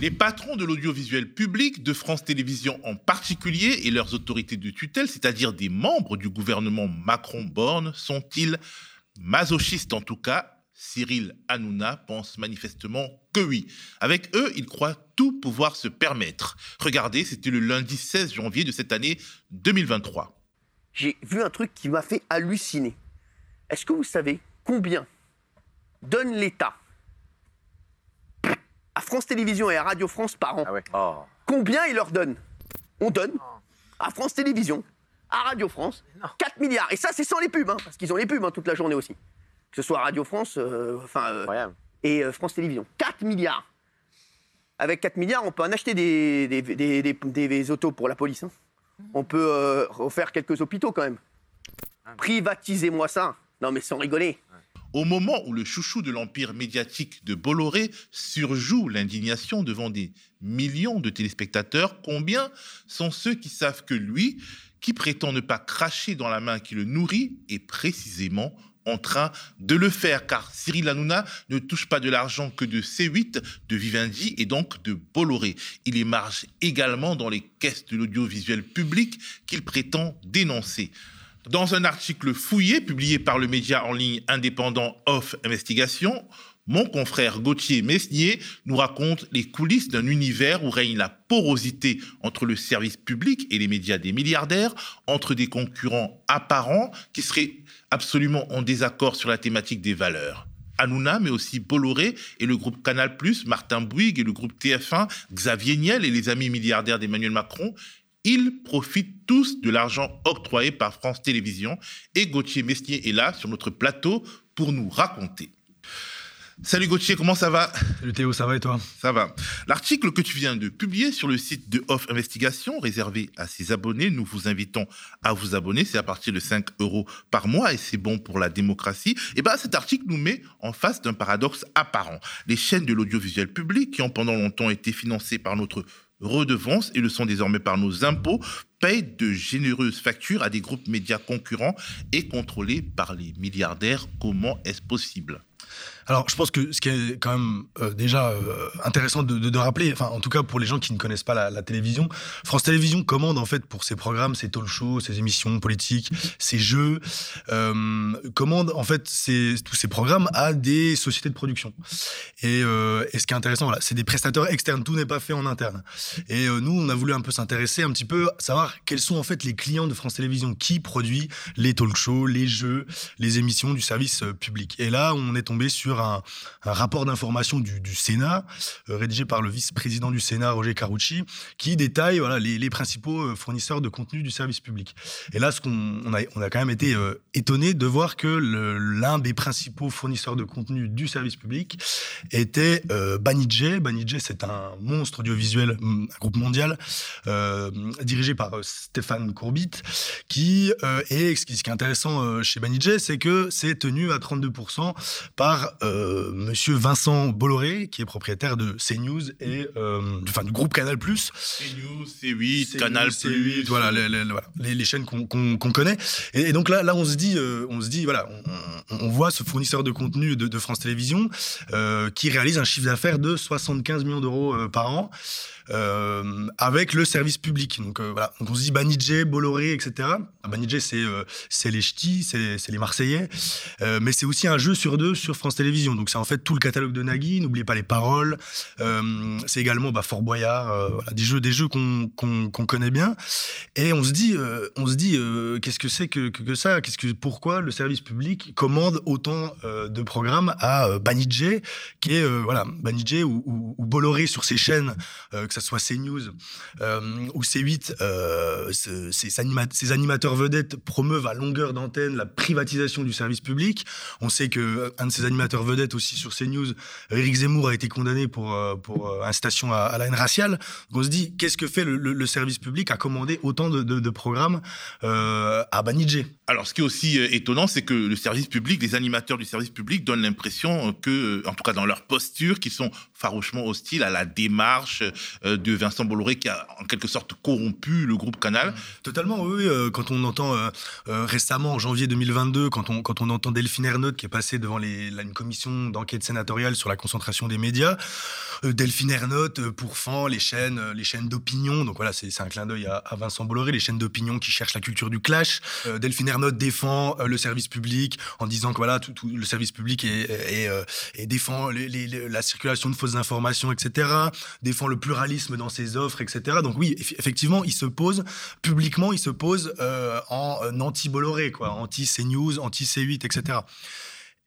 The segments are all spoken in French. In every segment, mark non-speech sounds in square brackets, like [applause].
Les patrons de l'audiovisuel public, de France Télévisions en particulier, et leurs autorités de tutelle, c'est-à-dire des membres du gouvernement Macron-Borne, sont-ils masochistes en tout cas? Cyril Hanouna pense manifestement que oui. Avec eux, il croit tout pouvoir se permettre. Regardez, c'était le lundi 16 janvier de cette année 2023. J'ai vu un truc qui m'a fait halluciner. Est-ce que vous savez combien donne l'État à France Télévisions et à Radio France par an Oh. Combien il leur donne? On donne à France Télévisions, à Radio France, 4 milliards. Et ça, c'est sans les pubs, hein, parce qu'ils ont les pubs hein, toute la journée aussi. Que ce soit Radio France, euh, enfin, euh, et euh, France Télévisions. 4 milliards. Avec 4 milliards, on peut en acheter des, des, des- des- des autos pour la police. hein. On peut euh, refaire quelques hôpitaux quand même. Privatisez-moi ça. Non, mais sans rigoler. Au moment où le chouchou de l'empire médiatique de Bolloré surjoue l'indignation devant des millions de téléspectateurs, combien sont ceux qui savent que lui, qui prétend ne pas cracher dans la main qui le nourrit, est précisément en train de le faire, car Cyril Hanouna ne touche pas de l'argent que de C8, de Vivendi et donc de Bolloré. Il émarge également dans les caisses de l'audiovisuel public qu'il prétend dénoncer. Dans un article fouillé publié par le média en ligne indépendant Off Investigation, mon confrère Gauthier Mesnier nous raconte les coulisses d'un univers où règne la porosité entre le service public et les médias des milliardaires, entre des concurrents apparents qui seraient absolument en désaccord sur la thématique des valeurs. Hanouna, mais aussi Bolloré et le groupe Canal+, Martin Bouygues et le groupe TF1, Xavier Niel et les amis milliardaires d'Emmanuel Macron, ils profitent tous de l'argent octroyé par France Télévisions et Gauthier Mestier est là sur notre plateau pour nous raconter. Salut Gauthier, comment ça va? Salut Théo, ça va et toi? Ça va. L'article que tu viens de publier sur le site de Off Investigation, réservé à ses abonnés, nous vous invitons à vous abonner. C'est à partir de 5 euros par mois et c'est bon pour la démocratie. Et ben, cet article nous met en face d'un paradoxe apparent. Les chaînes de l'audiovisuel public, qui ont pendant longtemps été financées par notre redevance et le sont désormais par nos impôts, payent de généreuses factures à des groupes médias concurrents et contrôlés par les milliardaires. Comment est-ce possible? Alors, je pense que ce qui est quand même euh, déjà euh, intéressant de, rappeler, enfin, en tout cas pour les gens qui ne connaissent pas la, télévision, France Télévisions commande en fait pour ses programmes, ses talk shows, ses émissions politiques, ses jeux, euh, commande en fait ces- tous ces programmes à des sociétés de production. Et, ce qui est intéressant, voilà, c'est des prestataires externes, tout n'est pas fait en interne. Et nous, on a voulu un peu s'intéresser un petit peu, savoir quels sont en fait les clients de France Télévisions, qui produit les talk shows, les jeux, les émissions du service public. Et là, on est tombé sur un, rapport d'information du, Sénat, euh, rédigé par le vice-président du Sénat, Roger Carucci, qui détaille voilà, les, principaux euh, fournisseurs de contenu du service public. Et là, ce qu'on on a, quand même été euh, étonné de voir que l'un des principaux fournisseurs de contenu du service public était euh, Banijay. Banijay, c'est un monstre audiovisuel, hum, un groupe mondial, dirigé par Stéphane Courbit, qui est, ce qui, est intéressant chez Banijay, c'est que c'est tenu à 32% par euh, monsieur Vincent Bolloré, qui est propriétaire de CNews et euh, du, enfin, du groupe Canal+. CNews, C8, C'est- Canal+, c'est- voilà, les, les- voilà, les- les chaînes qu'on connaît. Et, et donc là, là, on se dit, euh, on se dit, voilà, on, voit ce fournisseur de contenu de, de France Télévisions qui réalise un chiffre d'affaires de 75 millions d'euros par an. euh, avec le service public. Donc euh, voilà, donc on se dit Banijay, Bolloré, etc. Banijay, c'est euh, c'est les ch'tis, c'est les Marseillais, mais c'est aussi un jeu sur deux sur France Télévisions. Donc c'est en fait tout le catalogue de Nagui. N'oubliez pas les paroles. Euh, c'est également bah, Fort Boyard, euh, des jeux, des jeux qu'on qu'on qu'on connaît bien. Et on se dit, euh, on se dit, qu'est-ce que c'est que, que, ça? Qu'est-ce que pourquoi le service public commande autant de programmes à Banijay, qui est voilà Banijay ou, Bolloré sur ses chaînes, que ça soit CNews ou C8, euh, ce- ces, anima- ces animateurs vedettes promeuvent à longueur d'antenne la privatisation du service public. On sait que un de ces animateurs vedettes aussi sur CNews, Éric Zemmour, a été condamné pour, euh, pour euh, incitation à, à la haine raciale. Donc on se dit, qu'est-ce que fait le, le- le service public à commander autant de, de- de programmes euh, à Banijay Alors, ce qui est aussi étonnant, c'est que le service public, les animateurs du service public donnent l'impression que, en tout cas dans leur posture, qu'ils sont farouchement hostiles à la démarche de Vincent Bolloré qui a en quelque sorte corrompu le groupe Canal. Totalement, oui. quand on entend euh, récemment, en janvier 2022, quand on, quand on entend Delphine Ernaud qui est passée devant les, une commission d'enquête sénatoriale sur la concentration des médias. Euh, Delphine Ernotte euh, pourfend les chaînes, les chaînes d'opinion. Donc voilà, c'est un clin d'œil à, Vincent Bolloré, les chaînes d'opinion qui cherchent la culture du clash. Delphine Ernotte défend le service public en disant que voilà, le service public défend la circulation de fausses informations, etc. Défend le pluralisme dans ses offres, etc. Donc oui, effectivement, il se pose publiquement, il se pose en anti-Bolloré, quoi, anti-CNews, anti-C8, etc.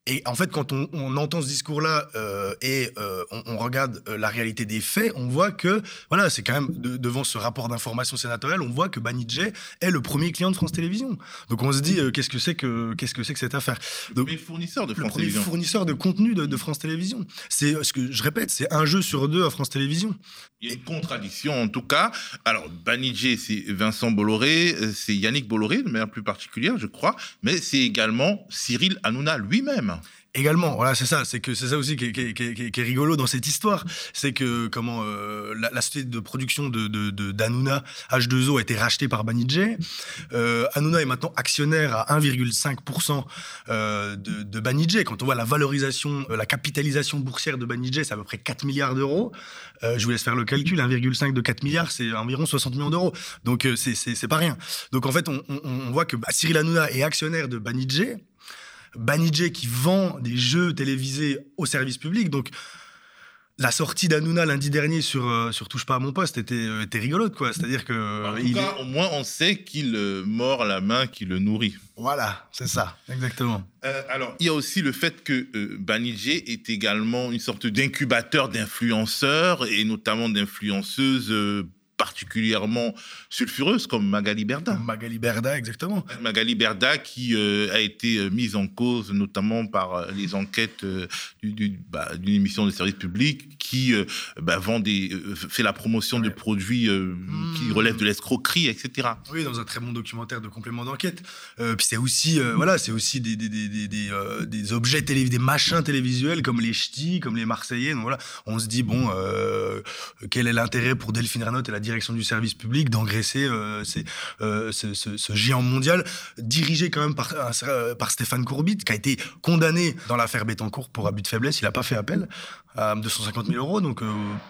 Et en fait, quand on, entend ce discours-là euh, et euh, on, regarde euh, la réalité des faits, on voit que, voilà, c'est quand même devant ce rapport d'information sénatoriale, on voit que Banijé est le premier client de France Télévisions. Donc on se dit, qu'est-ce que c'est que qu'est-ce que c'est que cette affaire? Le premier fournisseur de France Le premier fournisseur de contenu de, France Télévisions. C'est ce que je répète, c'est un jeu sur deux à France Télévisions. Il y a une contradiction en tout cas. Alors Banijé, c'est Vincent Bolloré, c'est Yannick Bolloré de manière plus particulière, je crois, mais c'est également Cyril Hanouna lui-même également. Voilà, c'est ça. C'est que c'est ça aussi qui est, rigolo dans cette histoire. C'est que comment euh, la, société de production de, d'Anouna H2O a été rachetée par Banijé. Euh, Hanouna est maintenant actionnaire à 1,5% euh, de, de Banijé. Quand on voit la valorisation, euh, la capitalisation boursière de Banijé, c'est à peu près 4 milliards d'euros. je vous laisse faire le calcul. 1,5 de 4 milliards, c'est environ 60 millions d'euros. Donc c'est, c'est, pas rien. Donc en fait, on, on, voit que bah, Cyril Hanouna est actionnaire de Banijé Banijé qui vend des jeux télévisés au service public. Donc, la sortie d'Anouna lundi dernier sur, euh, sur Touche pas à mon poste était, euh, était rigolote, quoi. C'est-à-dire que. En tout cas, au moins, on sait qu'il euh, mord la main qui le nourrit. Voilà, c'est ça, exactement. alors, il y a aussi le fait que Banijé est également une sorte d'incubateur d'influenceurs et notamment d'influenceuses particulièrement sulfureuse comme Magali Berda. Magali Berda, exactement. Magali Berda qui euh, a été euh, mise en cause notamment par euh, les enquêtes bah, d'une émission de service public qui bah, vend des, fait la promotion de produits qui hmm. relèvent de l'escroquerie, etc. Oui, dans un très bon documentaire de complément d'enquête. puis c'est aussi, voilà, c'est aussi des, des, des, des, objets télé, des machins télévisuels comme les ch'tis, comme les Marseillais. Donc voilà, on se dit, bon, quel est l'intérêt pour Delphine Renault et la direction du service public d'engraisser euh, euh, ce, géant mondial, dirigé quand même par, euh, par Stéphane Courbit, qui a été condamné dans l'affaire Bettencourt pour abus de faiblesse. Il n'a pas fait appel à 250 000 euros. Donc,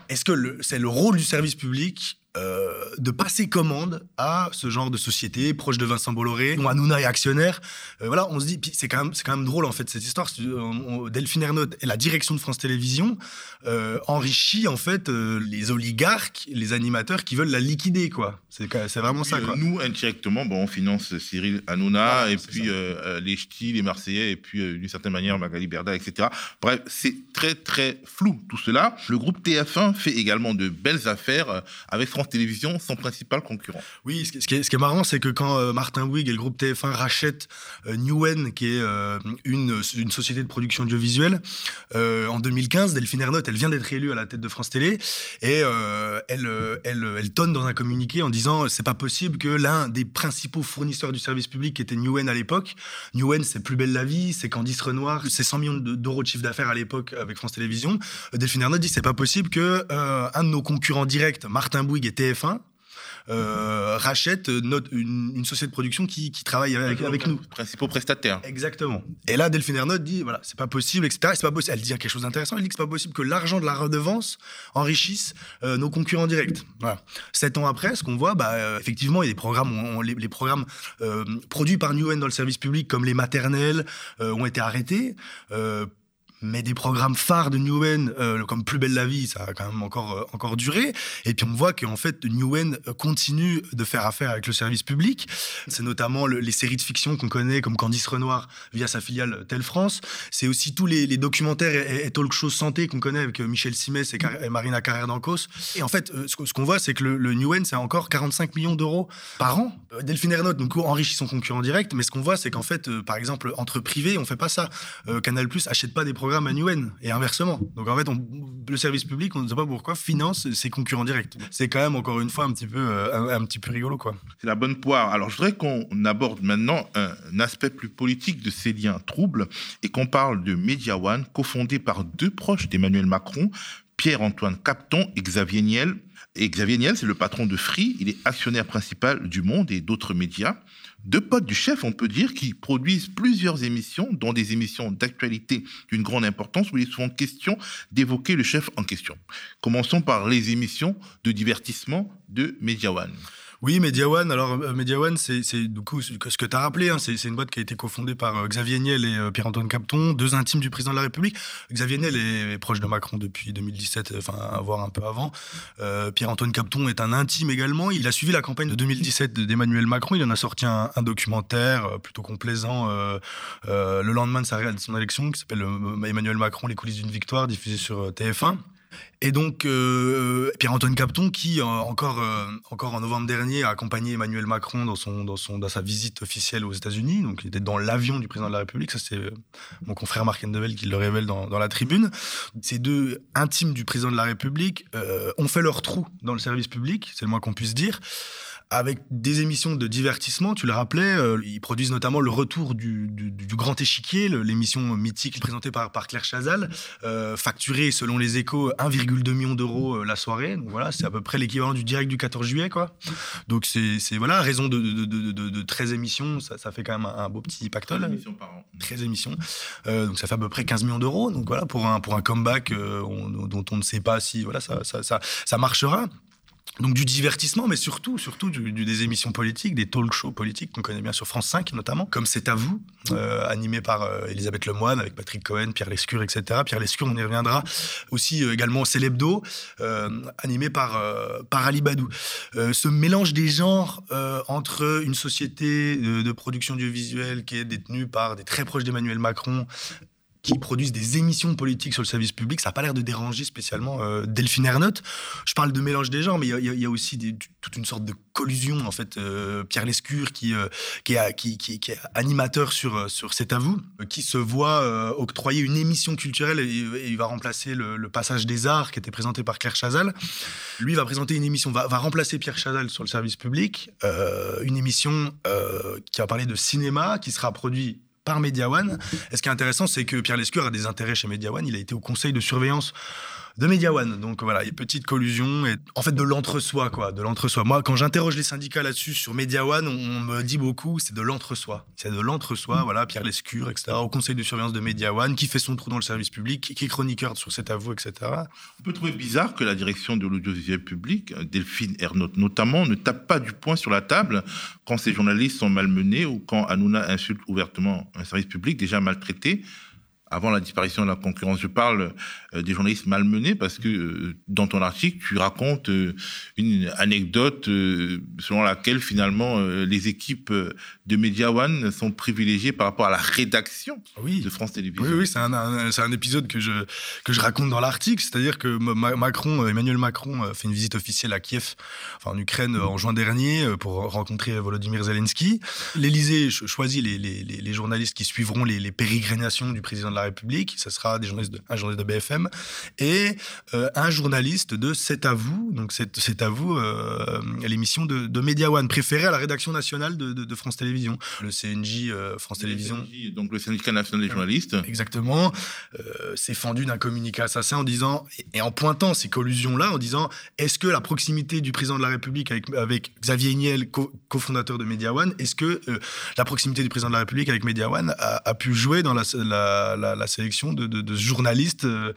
est-ce que c'est le rôle du service public euh, de passer commande à ce genre de société proche de Vincent Bolloré, dont Hanouna est actionnaire. Euh, voilà, on se dit, c'est quand même, quand même drôle en fait cette histoire. Delphine Ernaud et la direction de France Télévisions euh, enrichit en fait les oligarques, les animateurs qui veulent la liquider quoi. C'est, vraiment ça quoi. nous indirectement, bon, on finance Cyril Hanouna et puis les Ch'tis, les Marseillais et puis d'une certaine manière Magali Berda, etc. Bref, c'est très très flou tout cela. Le groupe TF1 fait également de belles affaires avec France Télévisions, son principal concurrent. Oui, ce qui est, marrant, c'est que quand euh, Martin Bouygues et le groupe TF1 rachètent euh, Newen, qui est euh, une, société de production audiovisuelle, en 2015, Delphine Ernotte, elle vient d'être élue à la tête de France Télé, et elle, tonne dans un communiqué en disant c'est pas possible que l'un des principaux fournisseurs du service public, qui était Newen à l'époque, Newen, c'est Plus belle la vie, c'est Candice Renoir, c'est 100 millions d'euros de chiffre d'affaires à l'époque avec France Télévisions. Delphine Ernotte dit c'est pas possible que un de nos concurrents directs, Martin Bouygues TF1 euh, rachète notre, une, société de production qui, travaille avec, avec nous. Principaux prestataires. Exactement. Et là, Delphine Ernaud dit voilà, c'est pas possible, etc. C'est pas possible. Elle dit quelque chose d'intéressant. Elle dit que c'est pas possible que l'argent de la redevance enrichisse euh, nos concurrents directs. Voilà. Sept ans après, ce qu'on voit, bah, euh, effectivement, il y a des programmes, les, programmes produits par Newen dans le service public, comme les maternelles, ont été arrêtés mais des programmes phares de Newen, euh, comme Plus belle la vie, ça a quand même encore, euh, encore duré. Et puis on voit qu'en fait, Newen continue de faire affaire avec le service public. C'est notamment les séries de fiction qu'on connaît, comme Candice Renoir via sa filiale Telle France. C'est aussi tous les, documentaires et, talk shows santé qu'on connaît avec euh, Michel Simès et, Marina Carrère d'Ancos. Et en fait, ce, qu'on voit, c'est que le, Newen, c'est encore 45 millions d'euros par an. Delphine Ernotte, donc, enrichit son concurrent direct. Mais ce qu'on voit, c'est qu'en fait, par exemple, entre privés, on fait pas ça. Canal Plus achète pas des programmes à et inversement. Donc en fait, le service public, on ne sait pas pourquoi, finance ses concurrents directs. C'est quand même encore une fois un petit peu, euh, un, petit peu rigolo, quoi. C'est la bonne poire. Alors je voudrais qu'on aborde maintenant un aspect plus politique de ces liens troubles et qu'on parle de Media One, cofondé par deux proches d'Emmanuel Macron, Pierre-Antoine Capton et Xavier Niel. Et Xavier Niel, c'est le patron de Free, il est actionnaire principal du Monde et d'autres médias. deux potes du chef, on peut dire, qui produisent plusieurs émissions, dont des émissions d'actualité d'une grande importance, où il est souvent question d'évoquer le chef en question. Commençons par les émissions de divertissement de Media One. Oui, Media One. Alors, euh, Media One, c'est du coup ce que tu as rappelé. Hein, c'est une boîte qui a été cofondée par euh, Xavier Niel et euh, Pierre-Antoine Capton, deux intimes du président de la République. Xavier Niel est, proche de Macron depuis 2017, enfin, voire un peu avant. Pierre-Antoine Capton est un intime également. Il a suivi la campagne de 2017 d'Emmanuel Macron. Il en a sorti un, documentaire plutôt complaisant le lendemain de, son élection qui s'appelle Emmanuel Macron, les coulisses d'une victoire, diffusé sur TF1. Et donc, euh, Pierre-Antoine Capton, qui euh, encore, euh, encore en novembre dernier a accompagné Emmanuel Macron dans, son, dans, son, dans sa visite officielle aux États-Unis. Donc, il était dans l'avion du président de la République. Ça, c'est mon confrère Marc Endevel qui le révèle dans, dans, la tribune. Ces deux intimes du président de la République ont fait leur trou dans le service public, c'est le moins qu'on puisse dire avec des émissions de divertissement, tu le rappelais, euh, ils produisent notamment le retour du, du, Grand Échiquier, l'émission mythique présentée par, par Claire Chazal, euh, facturée selon les échos 1,2 million d'euros euh, la soirée. Donc voilà, c'est à peu près l'équivalent du direct du 14 juillet, quoi. Donc c'est voilà, raison de, de, de, 13 émissions, ça, ça, fait quand même un, beau petit pactole. 13 émissions par an. 13 émissions. donc ça fait à peu près 15 millions d'euros. Donc voilà, pour un, pour un comeback dont on ne sait pas si voilà, ça, ça, ça, ça marchera. Donc du divertissement, mais surtout, surtout des émissions politiques, des talk shows politiques qu'on connaît bien sur France 5 notamment, comme C'est à vous, euh, animé par euh, Elisabeth Lemoine avec Patrick Cohen, Pierre Lescure, etc. Pierre Lescure, on y reviendra. Aussi euh, également Célébdo, animé par, par Ali Badou. ce mélange des genres entre une société de, de production audiovisuelle qui est détenue par des très proches d'Emmanuel Macron qui produisent des émissions politiques sur le service public, ça n'a pas l'air de déranger spécialement euh, Delphine Ernotte. Je parle de mélange des genres, mais il y, a aussi toute une sorte de collusion. En fait, euh, Pierre Lescure, qui, euh, qui, qui, qui, est animateur sur, sur C'est à vous, qui se voit octroyer une émission culturelle et, il va remplacer le, Passage des Arts qui était présenté par Claire Chazal. Lui va présenter une émission, va, va remplacer Pierre Chazal sur le service public, une émission qui va parler de cinéma, qui sera produite par Media One. Et ce qui est intéressant, c'est que Pierre Lescure a des intérêts chez Media One. Il a été au conseil de surveillance de Media One. Donc voilà, il y a petite collusion et en fait de l'entre-soi quoi, de l'entre-soi. Moi, quand j'interroge les syndicats là-dessus sur Media One, on me dit beaucoup, c'est de l'entre-soi. C'est de l'entre-soi, voilà, Pierre Lescure, etc. Au conseil de surveillance de Media One, qui fait son trou dans le service public, qui est chroniqueur sur cet avou, etc. On peut trouver bizarre que la direction de l'audiovisuel public, Delphine Ernotte notamment, ne tape pas du poing sur la table quand ces journalistes sont malmenés ou quand Hanouna insulte ouvertement un service public déjà maltraité avant la disparition de la concurrence. Je parle euh, des journalistes malmenés parce que euh, dans ton article, tu racontes euh, une anecdote selon laquelle finalement les équipes de Media One sont privilégiées par rapport à la rédaction de France Télévisions. Oui, oui c'est un, un, épisode que je, que je raconte dans l'article. C'est-à-dire que Macron, Emmanuel Macron fait une visite officielle à Kiev, enfin en Ukraine, en juin dernier, pour rencontrer Volodymyr Zelensky. L'Élysée choisit les, les, les, journalistes qui suivront les, les pérégrinations du président de la République, ce sera des journalistes de, un journaliste de BFM et euh, un journaliste de C'est à vous, donc c'est à vous, euh, l'émission de, de Media One, préférée à la rédaction nationale de, de, France Télévisions. Le CNJ euh, France Télévisions. donc le syndicat national des journalistes. Exactement, s'est fendu d'un communiqué assassin en disant, et en pointant ces collusions-là, en disant, est-ce que la proximité du président de la République avec, avec Xavier Niel, cofondateur de Media One, est-ce que la proximité du président de la République avec Media One a, a pu jouer dans la, la la, sélection de, journalistes euh,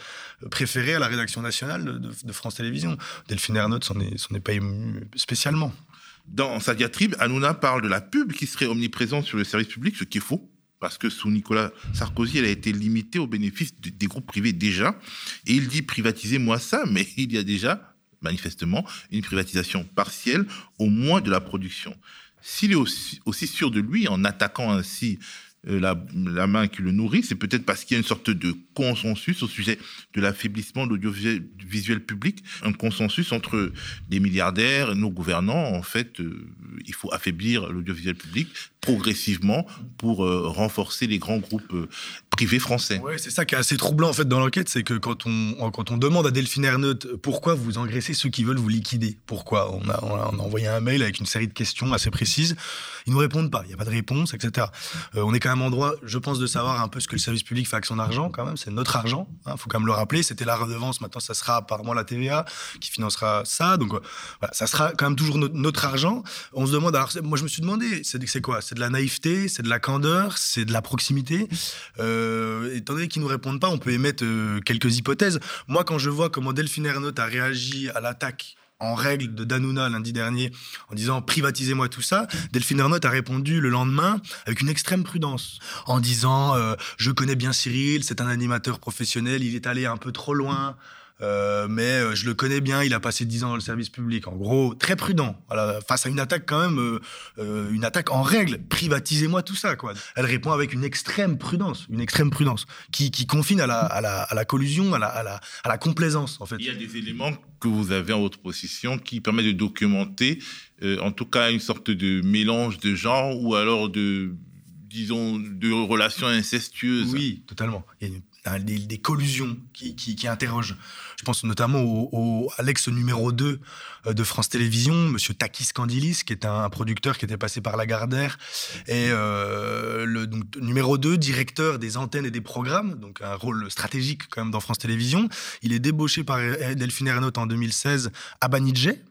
préférés à la rédaction nationale de, France Télévisions. Delphine Ernotte s'en est, pas ému spécialement. Dans sa diatribe, Hanouna parle de la pub qui serait omniprésente sur le service public, ce qui est faux parce que sous Nicolas Sarkozy, elle a été limitée au bénéfice des groupes privés déjà. Et il dit privatisez-moi ça, [laughs] mais il y a déjà, manifestement, une privatisation partielle, au moins de la production. S'il est aussi, sûr de lui, en attaquant ainsi euh, la, main qui le nourrit, c'est peut-être parce qu'il y a une sorte de consensus au sujet de l'affaiblissement de l'audiovisuel public, un consensus entre des milliardaires, nos gouvernants. En fait, euh, il faut affaiblir l'audiovisuel public progressivement pour euh, renforcer les grands groupes privés français. Ouais, c'est ça qui est assez troublant en fait dans l'enquête, c'est que quand on, quand on demande à Delphine Ernotte pourquoi vous engraissez ceux qui veulent vous liquider, pourquoi? On a, on a, envoyé un mail avec une série de questions assez précises, ils nous répondent pas, il n'y a pas de réponse, etc. on est quand même en droit, je pense, de savoir un peu ce que le service public fait avec son argent quand même, c'est notre argent, il hein, faut quand même le rappeler, c'était la redevance, maintenant ça sera apparemment la TVA qui financera ça, donc voilà, ça sera quand même toujours notre, argent. On se demande, alors moi je me suis demandé, c'est quoi? C'est de la naïveté, c'est de la candeur, c'est de la proximité. Euh, étant donné qu'ils nous répondent pas, on peut émettre euh, quelques hypothèses. Moi, quand je vois comment Delphine Ernotte a réagi à l'attaque en règle de Danuna lundi dernier en disant privatisez-moi tout ça, Delphine Ernotte a répondu le lendemain avec une extrême prudence en disant euh, je connais bien Cyril, c'est un animateur professionnel, il est allé un peu trop loin. Euh, mais euh, je le connais bien, il a passé 10 ans dans le service public. En gros, très prudent. Voilà, face à une attaque quand même, euh, une attaque en règle. Privatisez-moi tout ça, quoi. Elle répond avec une extrême prudence, une extrême prudence, qui, qui confine à la, à, la, à la, collusion, à la, à, la, à la complaisance, en fait. Il y a des éléments que vous avez en votre position qui permettent de documenter, en tout cas, une sorte de mélange de genres ou alors de disons, de relations incestueuses. Oui, totalement. Il y a une des, collusions qui, interrogent. Je pense notamment au, à l'ex numéro 2 euh, de France Télévisions, Monsieur Takis Kandilis, qui est un, producteur qui était passé par Lagardère, et euh, le donc, numéro 2, directeur des antennes et des programmes, donc un rôle stratégique quand même dans France Télévisions. Il est débauché par Delphine Ernotte en 2016 à Banijé,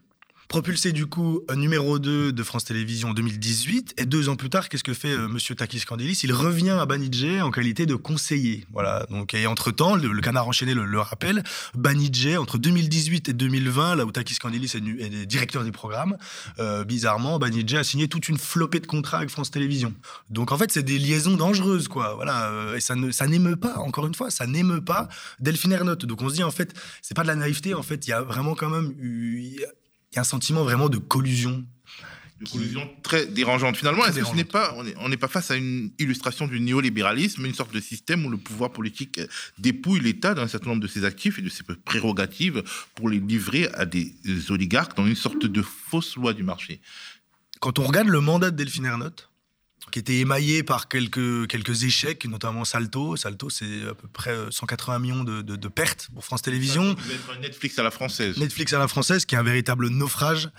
Propulsé du coup numéro 2 de France Télévisions en 2018. Et deux ans plus tard, qu'est-ce que fait euh, Monsieur Takis Kandilis Il revient à Banijé en qualité de conseiller. Voilà. Donc, et entre-temps, le, canard enchaîné le, rappelle, Banijé, entre 2018 et 2020, là où Takis Kandilis est, directeur du programme, euh, bizarrement, Banijé a signé toute une flopée de contrats avec France Télévisions. Donc en fait, c'est des liaisons dangereuses, quoi. Voilà. Euh, et ça, ça n'émeut pas, encore une fois, ça n'émeut pas Delphine Ernotte. Donc on se dit, en fait, c'est pas de la naïveté, en fait, il y a vraiment quand même eu, y a un sentiment vraiment de collusion. De collusion très dérangeante. Finalement, est-ce que ce n'est pas, on n'est pas face à une illustration du néolibéralisme, une sorte de système où le pouvoir politique dépouille l'État d'un certain nombre de ses actifs et de ses prérogatives pour les livrer à des oligarques dans une sorte de fausse loi du marché? Quand on regarde le mandat de Delphine Ernotte, qui était émaillé par quelques, quelques échecs, notamment Salto. Salto, c'est à peu près 180 millions de, de, pertes pour France Télévisions. Netflix à la française. Netflix à la française, qui est un véritable naufrage.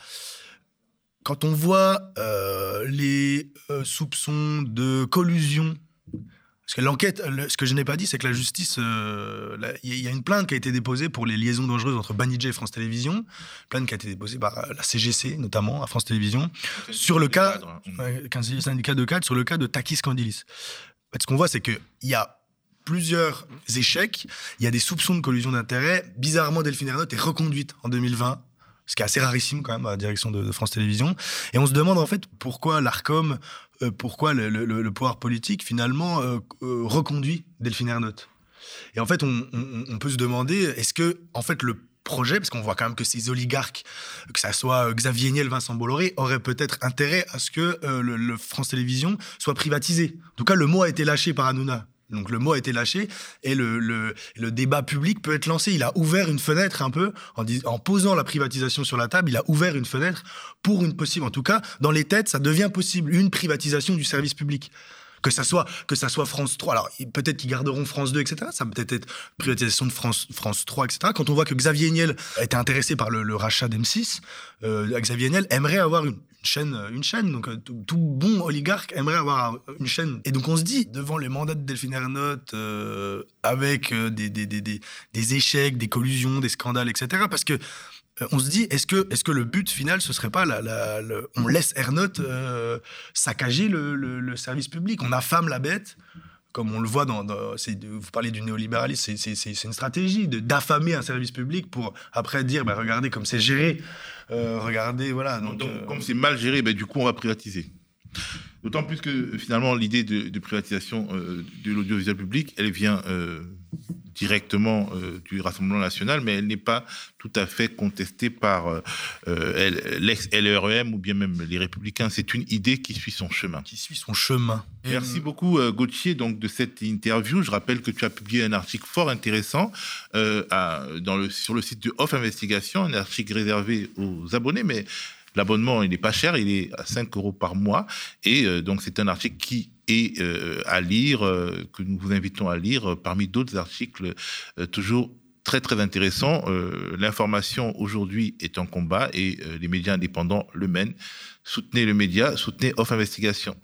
Quand on voit euh, les euh, soupçons de collusion parce que l'enquête, ce que je n'ai pas dit, c'est que la justice, euh, il y a une plainte qui a été déposée pour les liaisons dangereuses entre Banijé et France Télévisions, plainte qui a été déposée par euh, la CGC notamment à France Télévisions, sur le cas, un syndicat de cadre, sur le cas de Takis Candilis. ce qu'on voit, c'est qu'il y a plusieurs échecs, il y a des soupçons de collusion d'intérêts. Bizarrement, Delphine Ernotte est reconduite en 2020 ce qui est assez rarissime quand même à la direction de, France Télévisions. Et on se demande en fait pourquoi l'ARCOM, pourquoi le, pouvoir politique finalement euh, euh, reconduit Delphine Ernotte. Et en fait, on, peut se demander, est-ce que en fait le projet, parce qu'on voit quand même que ces oligarques, que ça soit Xavier Niel, Vincent Bolloré, auraient peut-être intérêt à ce que le, France Télévisions soit privatisé. En tout cas, le mot a été lâché par Hanouna. Donc le mot a été lâché et le, le, débat public peut être lancé. Il a ouvert une fenêtre un peu en, posant la privatisation sur la table. Il a ouvert une fenêtre pour une possible, en tout cas dans les têtes, ça devient possible une privatisation du service public que ça soit que ça soit France 3. Alors peut-être qu'ils garderont France 2, etc. Ça peut être privatisation de France France 3, etc. Quand on voit que Xavier Niel était intéressé par le, rachat d'M6, euh, Xavier Niel aimerait avoir une, chaîne, une chaîne. Donc euh, tout, bon oligarque aimerait avoir une chaîne. Et donc on se dit devant les mandats de Delphine Ernotte, euh, avec des, des, des, des, échecs, des collusions, des scandales, etc. Parce que euh, on se dit, est-ce que, est que le but final, ce serait pas, la, on laisse Ernotte euh, saccager le, service public, on affame la bête, comme on le voit dans, vous parlez du néolibéralisme, c'est une stratégie d'affamer un service public pour après dire, bah, regardez comme c'est géré, euh, regardez, voilà. Donc, comme c'est mal géré, bah, du coup, on va privatiser. D'autant plus que finalement, l'idée de, privatisation de l'audiovisuel public, elle vient directement euh, du Rassemblement national, mais elle n'est pas tout à fait contestée par euh, euh, l'ex-LREM ou bien même les Républicains. C'est une idée qui suit son chemin. Qui suit son chemin. Merci beaucoup, Gauthier, donc, de cette interview. Je rappelle que tu as publié un article fort intéressant à, dans le, sur le site de Off Investigation, un article réservé aux abonnés, mais L'abonnement, il n'est pas cher, il est à 5 euros par mois. Et donc, c'est un article qui et euh, à lire, euh, que nous vous invitons à lire euh, parmi d'autres articles toujours très très intéressants. L'information aujourd'hui est en combat et les médias indépendants le mènent. Soutenez le média, soutenez Off Investigation.